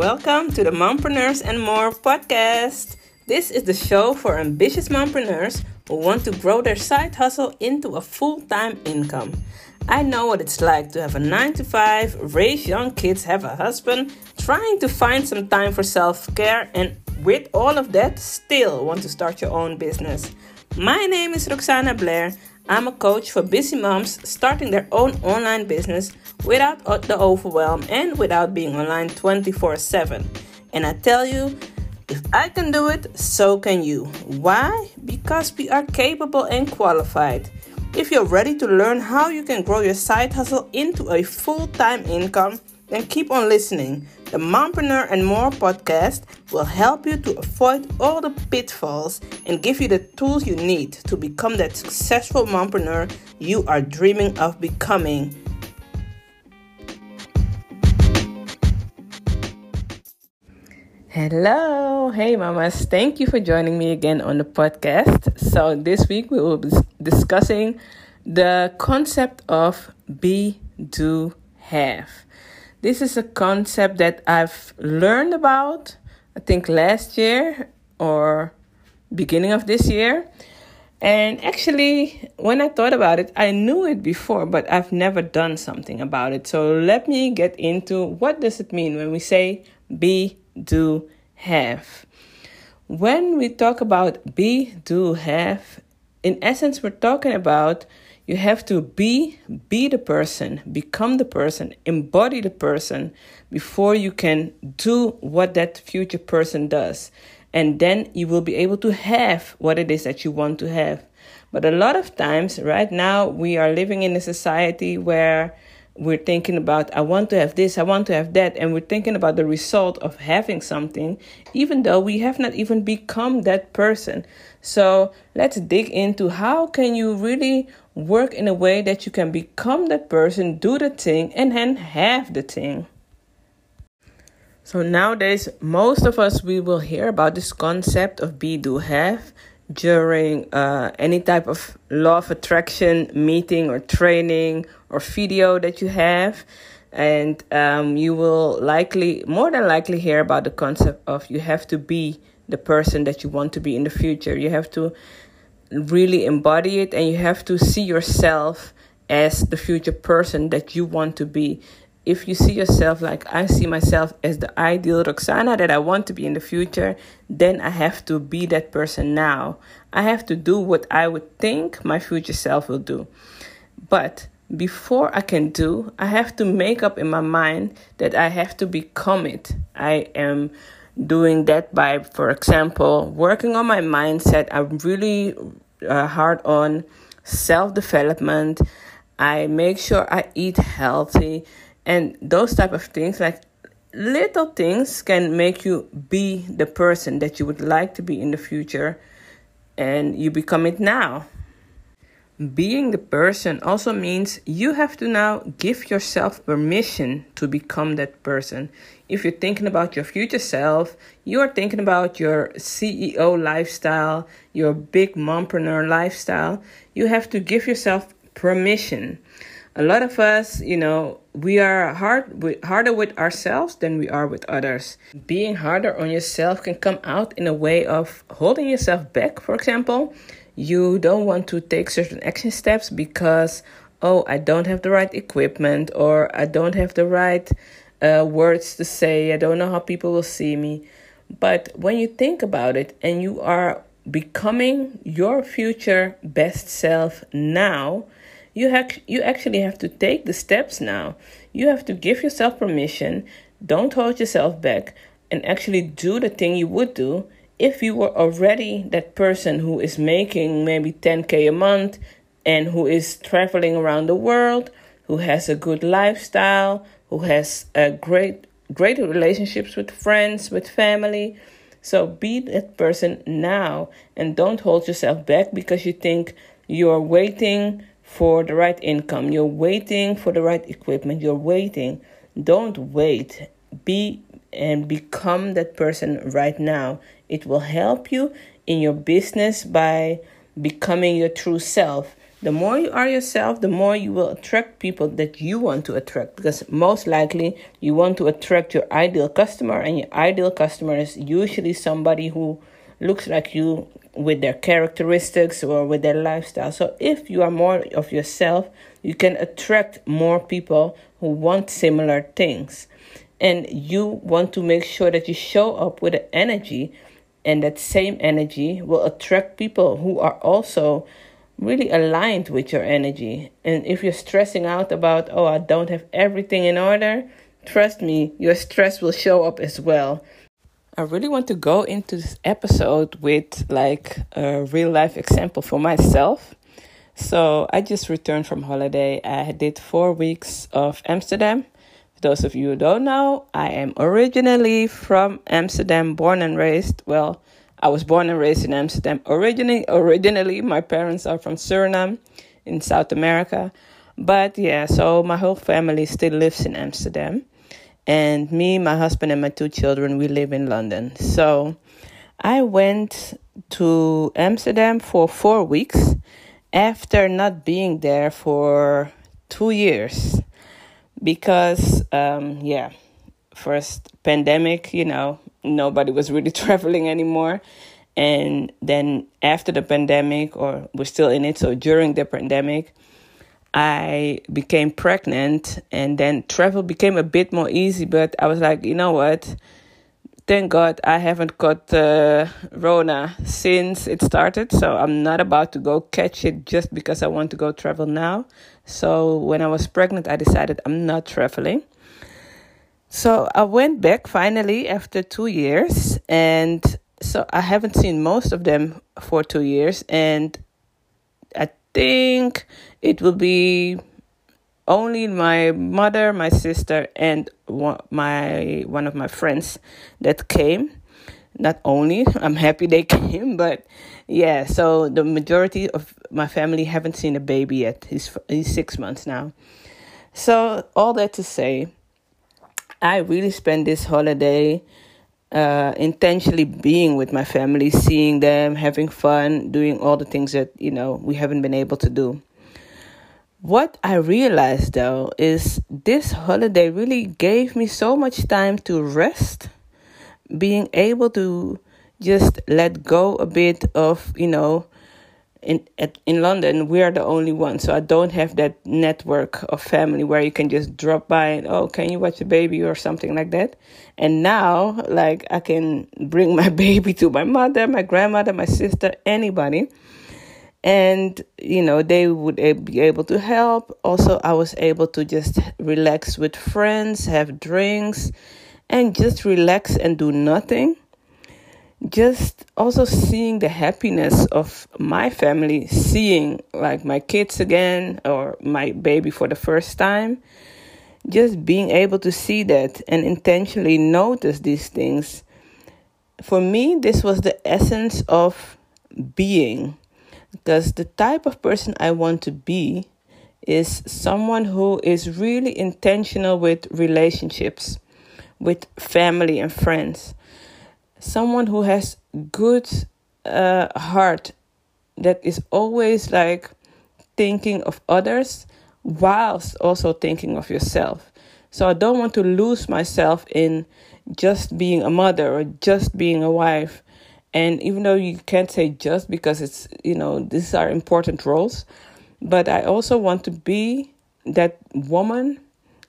welcome to the Mompreneurs and More podcast. This is the show for ambitious mompreneurs who want to grow their side hustle into a full time income. I know what it's like to have a 9 to 5, raise young kids, have a husband, trying to find some time for self care, and with all of that, still want to start your own business. My name is Roxana Blair. I'm a coach for busy moms starting their own online business without the overwhelm and without being online 24 7. And I tell you, if I can do it, so can you. Why? Because we are capable and qualified. If you're ready to learn how you can grow your side hustle into a full time income, then keep on listening. The Mompreneur and More podcast will help you to avoid all the pitfalls and give you the tools you need to become that successful mompreneur you are dreaming of becoming. Hello, hey mamas, thank you for joining me again on the podcast. So, this week we will be discussing the concept of be, do, have. This is a concept that I've learned about, I think last year or beginning of this year. And actually, when I thought about it, I knew it before, but I've never done something about it. So let me get into what does it mean when we say be, do, have. When we talk about be, do, have, in essence, we're talking about you have to be be the person, become the person, embody the person before you can do what that future person does. And then you will be able to have what it is that you want to have. But a lot of times, right now, we are living in a society where we're thinking about, I want to have this, I want to have that, and we're thinking about the result of having something, even though we have not even become that person. So let's dig into how can you really work in a way that you can become that person, do the thing, and then have the thing. So nowadays, most of us we will hear about this concept of be do have during uh, any type of law of attraction meeting or training or video that you have. And um, you will likely, more than likely, hear about the concept of you have to be the person that you want to be in the future. You have to really embody it and you have to see yourself as the future person that you want to be. If you see yourself like I see myself as the ideal Roxana that I want to be in the future, then I have to be that person now. I have to do what I would think my future self will do. But before I can do, I have to make up in my mind that I have to become it. I am doing that by, for example, working on my mindset. I'm really uh, hard on self development. I make sure I eat healthy and those type of things like little things can make you be the person that you would like to be in the future and you become it now being the person also means you have to now give yourself permission to become that person. If you're thinking about your future self, you are thinking about your CEO lifestyle, your big mompreneur lifestyle, you have to give yourself permission. A lot of us, you know, we are hard harder with ourselves than we are with others. Being harder on yourself can come out in a way of holding yourself back, for example you don't want to take certain action steps because oh i don't have the right equipment or i don't have the right uh, words to say. I don't know how people will see me. But when you think about it and you are becoming your future best self now you have you actually have to take the steps now. You have to give yourself permission. Don't hold yourself back and actually do the thing you would do if you were already that person who is making maybe 10k a month and who is traveling around the world, who has a good lifestyle, who has a great great relationships with friends, with family. So be that person now and don't hold yourself back because you think you're waiting for the right income, you're waiting for the right equipment, you're waiting. Don't wait. Be and become that person right now. It will help you in your business by becoming your true self. The more you are yourself, the more you will attract people that you want to attract. Because most likely you want to attract your ideal customer, and your ideal customer is usually somebody who looks like you with their characteristics or with their lifestyle. So if you are more of yourself, you can attract more people who want similar things. And you want to make sure that you show up with an energy, and that same energy will attract people who are also really aligned with your energy. And if you're stressing out about, oh, I don't have everything in order, trust me, your stress will show up as well. I really want to go into this episode with like a real life example for myself. So I just returned from holiday. I did four weeks of Amsterdam. Those of you who don't know, I am originally from Amsterdam, born and raised. Well, I was born and raised in Amsterdam. Originally, originally my parents are from Suriname in South America. But yeah, so my whole family still lives in Amsterdam. And me, my husband, and my two children, we live in London. So I went to Amsterdam for four weeks after not being there for two years because um, yeah first pandemic you know nobody was really traveling anymore. And then after the pandemic, or we're still in it, so during the pandemic, I became pregnant and then travel became a bit more easy. But I was like, you know what? Thank God I haven't got uh, Rona since it started. So I'm not about to go catch it just because I want to go travel now. So when I was pregnant, I decided I'm not traveling. So I went back finally after two years, and so I haven't seen most of them for two years, and I think it will be only my mother, my sister, and one, my one of my friends that came. Not only I'm happy they came, but yeah. So the majority of my family haven't seen a baby yet. He's he's six months now. So all that to say I really spent this holiday uh, intentionally being with my family, seeing them, having fun, doing all the things that, you know, we haven't been able to do. What I realized though is this holiday really gave me so much time to rest, being able to just let go a bit of, you know, in at, in London, we are the only one, so I don't have that network of family where you can just drop by and oh, can you watch a baby or something like that. And now, like I can bring my baby to my mother, my grandmother, my sister, anybody, and you know they would be able to help. Also, I was able to just relax with friends, have drinks, and just relax and do nothing just also seeing the happiness of my family, seeing like my kids again or my baby for the first time, just being able to see that and intentionally notice these things. For me, this was the essence of being because the type of person I want to be is someone who is really intentional with relationships, with family and friends someone who has good uh, heart that is always like thinking of others whilst also thinking of yourself. So I don't want to lose myself in just being a mother or just being a wife. And even though you can't say just because it's, you know, these are important roles, but I also want to be that woman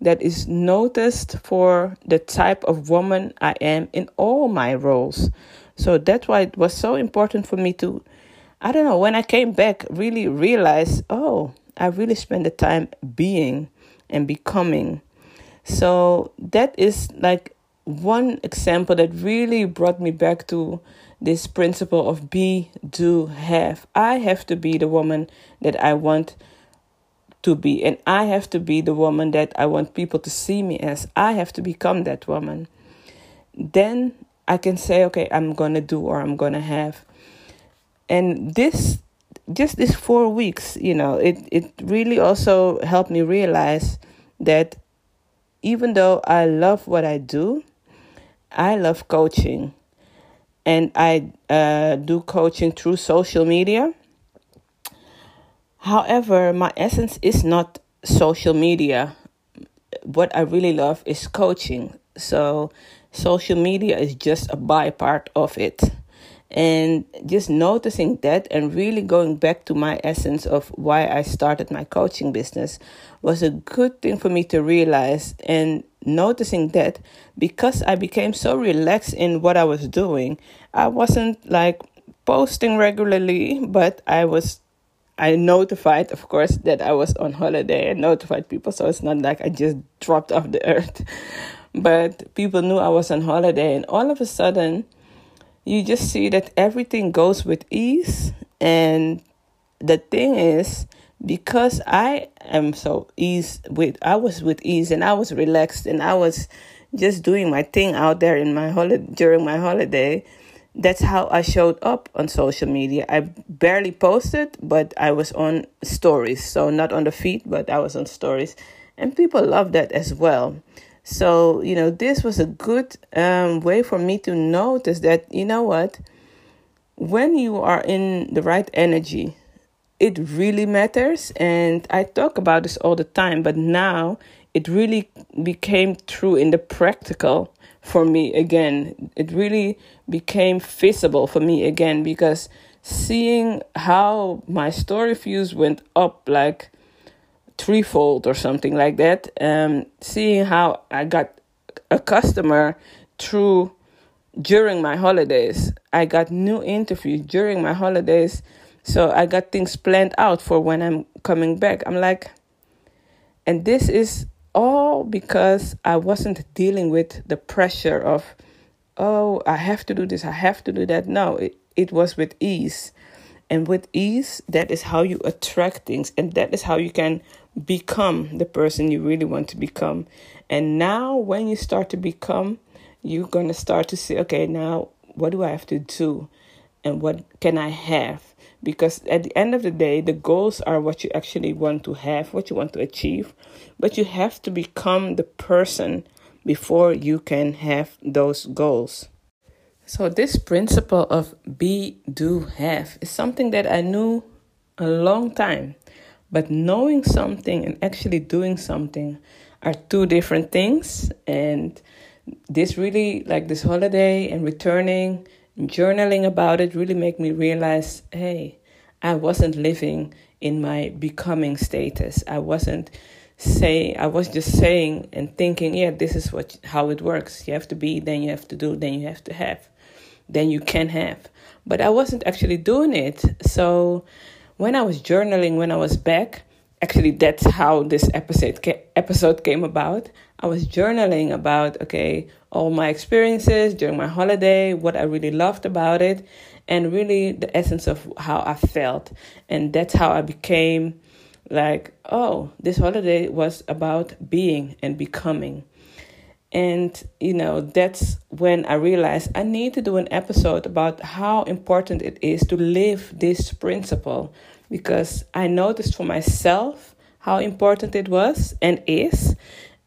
that is noticed for the type of woman I am in all my roles. So that's why it was so important for me to, I don't know, when I came back, really realize, oh, I really spend the time being and becoming. So that is like one example that really brought me back to this principle of be, do, have. I have to be the woman that I want to be. And I have to be the woman that I want people to see me as. I have to become that woman. Then I can say, okay, I'm going to do or I'm going to have. And this, just this four weeks, you know, it, it really also helped me realize that even though I love what I do, I love coaching. And I uh, do coaching through social media However, my essence is not social media. What I really love is coaching. So, social media is just a by part of it. And just noticing that and really going back to my essence of why I started my coaching business was a good thing for me to realize. And noticing that because I became so relaxed in what I was doing, I wasn't like posting regularly, but I was I notified, of course, that I was on holiday. I notified people, so it's not like I just dropped off the earth. But people knew I was on holiday, and all of a sudden, you just see that everything goes with ease. And the thing is, because I am so ease with, I was with ease, and I was relaxed, and I was just doing my thing out there in my holiday during my holiday that's how I showed up on social media. I barely posted, but I was on stories. So not on the feed, but I was on stories. And people love that as well. So, you know, this was a good um, way for me to notice that, you know what, when you are in the right energy, it really matters. And I talk about this all the time, but now it really became true in the practical for me again. It really became feasible for me again because seeing how my story views went up like threefold or something like that, um, seeing how I got a customer through during my holidays. I got new interviews during my holidays. So I got things planned out for when I'm coming back. I'm like, and this is all because I wasn't dealing with the pressure of, oh, I have to do this, I have to do that. No, it, it was with ease. And with ease, that is how you attract things, and that is how you can become the person you really want to become. And now, when you start to become, you're going to start to say, okay, now what do I have to do? And what can I have? because at the end of the day the goals are what you actually want to have what you want to achieve but you have to become the person before you can have those goals. So this principle of be do have is something that i knew a long time. But knowing something and actually doing something are two different things. And this really like this holiday and returning journaling about it really made me realize hey, I wasn't living in my becoming status. I wasn't saying, I was just saying and thinking, yeah, this is what how it works. You have to be, then you have to do, then you have to have, then you can have. But I wasn't actually doing it. So when I was journaling, when I was back, actually that's how this episode episode came about. I was journaling about okay, all my experiences during my holiday, what I really loved about it, and really the essence of how I felt. And that's how I became like, oh, this holiday was about being and becoming. And, you know, that's when I realized I need to do an episode about how important it is to live this principle because I noticed for myself how important it was and is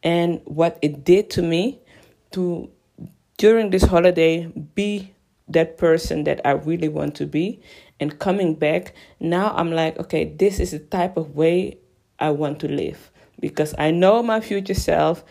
and what it did to me to during this holiday be that person that I really want to be and coming back now I'm like okay this is the type of way I want to live because I know my future self.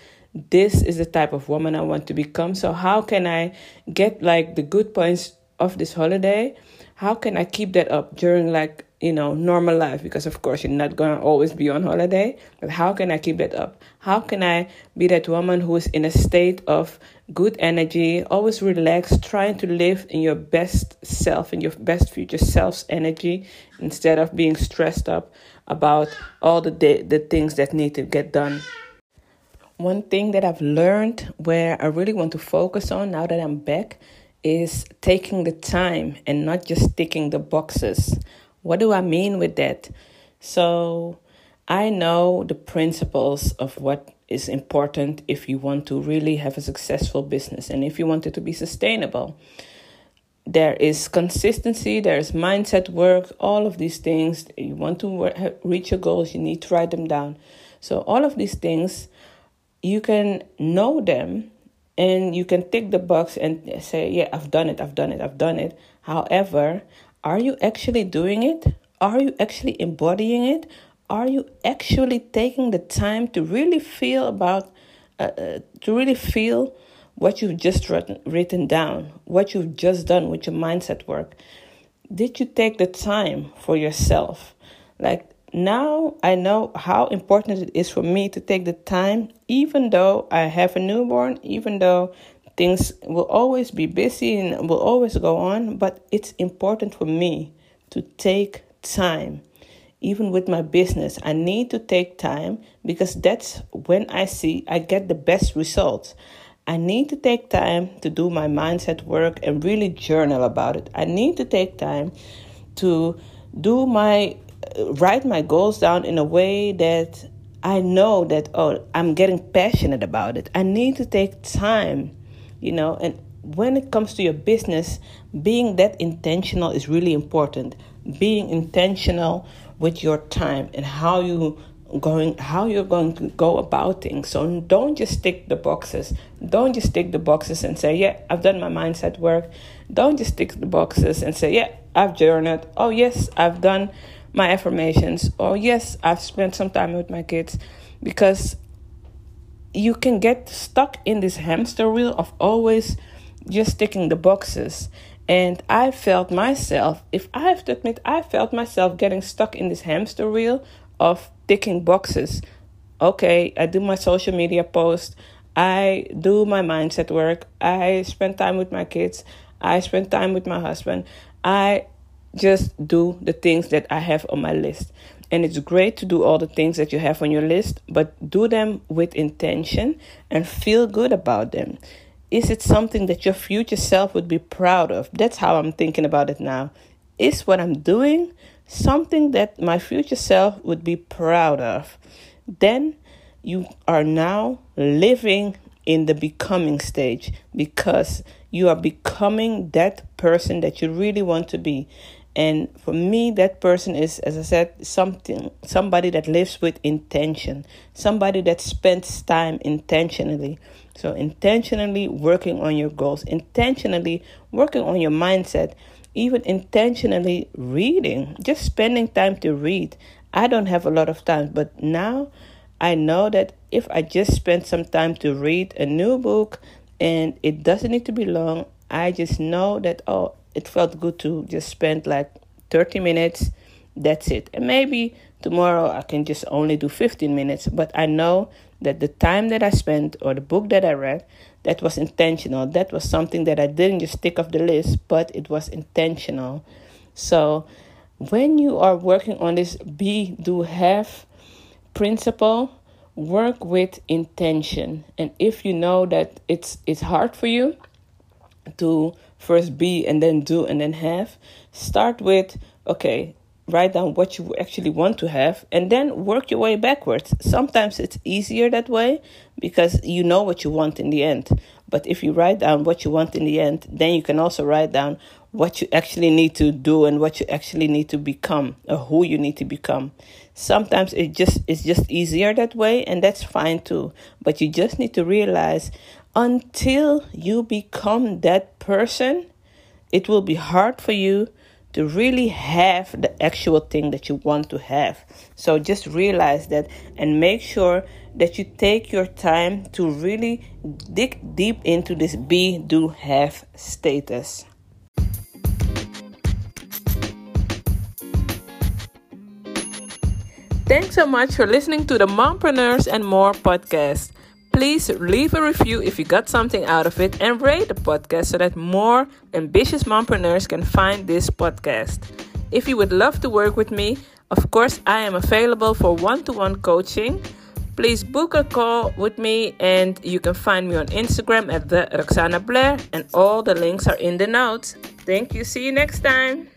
This is the type of woman I want to become. So how can I get like the good points of this holiday? How can I keep that up during like you know, normal life because of course you're not to always be on holiday. But how can I keep that up? How can I be that woman who is in a state of good energy, always relaxed, trying to live in your best self, in your best future self's energy instead of being stressed up about all the the things that need to get done. One thing that I've learned where I really want to focus on now that I'm back is taking the time and not just ticking the boxes. What do I mean with that? So, I know the principles of what is important if you want to really have a successful business and if you want it to be sustainable. There is consistency, there is mindset work, all of these things. You want to reach your goals, you need to write them down. So, all of these things, you can know them and you can tick the box and say, Yeah, I've done it, I've done it, I've done it. However, are you actually doing it? Are you actually embodying it? Are you actually taking the time to really feel about, uh, uh, to really feel what you've just written, written down, what you've just done with your mindset work? Did you take the time for yourself? Like now, I know how important it is for me to take the time, even though I have a newborn, even though things will always be busy and will always go on, but it's important for me to take time. Even with my business, I need to take time because that's when I see I get the best results. I need to take time to do my mindset work and really journal about it. I need to take time to do my write my goals down in a way that I know that oh I'm getting passionate about it. I need to take time, you know, and when it comes to your business, being that intentional is really important. Being intentional with your time and how you going how you're going to go about things. So don't just tick the boxes. Don't just tick the boxes and say, "Yeah, I've done my mindset work." Don't just tick the boxes and say, "Yeah, I've journaled." Oh, yes, I've done my affirmations. Oh, yes, I've spent some time with my kids because you can get stuck in this hamster wheel of always just ticking the boxes. And I felt myself, if I have to admit, I felt myself getting stuck in this hamster wheel of ticking boxes. Okay, I do my social media post, I do my mindset work, I spend time with my kids, I spend time with my husband, I just do the things that I have on my list. And it's great to do all the things that you have on your list, but do them with intention and feel good about them. Is it something that your future self would be proud of? That's how I'm thinking about it now. Is what I'm doing something that my future self would be proud of? Then you are now living in the becoming stage because you are becoming that person that you really want to be. And for me, that person is, as I said, something somebody that lives with intention, somebody that spends time intentionally. So intentionally working on your goals, intentionally working on your mindset, even intentionally reading, just spending time to read. I don't have a lot of time, but now I know that if I just spend some time to read a new book and it doesn't need to be long, I just know that oh, it felt good to just spend like 30 minutes. That's it. And maybe tomorrow I can just only do 15 minutes, but I know that the time that I spent or the book that I read, that was intentional. That was something that I didn't just tick off the list, but it was intentional. So when you are working on this be, do, have principle, work with intention. And if you know that it's it's hard for you to first be and then do and then have. Start with, okay, write down what you actually want to have and then work your way backwards. Sometimes it's easier that way because you know what you want in the end. But if you write down what you want in the end, then you can also write down what you actually need to do and what you actually need to become or who you need to become. Sometimes it just it's just easier that way and that's fine too. But you just need to realize until you become that person, it will be hard for you to really have the actual thing that you want to have. So just realize that and make sure that you take your time to really dig deep into this be, do, have status. Thanks so much for listening to the Mompreneurs and More podcast. Please leave a review if you got something out of it and rate the podcast so that more ambitious mompreneurs can find this podcast. If you would love to work with me, of course, I am available for one to one coaching. Please book a call with me, and you can find me on Instagram at the Roxana Blair, and all the links are in the notes. Thank you. See you next time.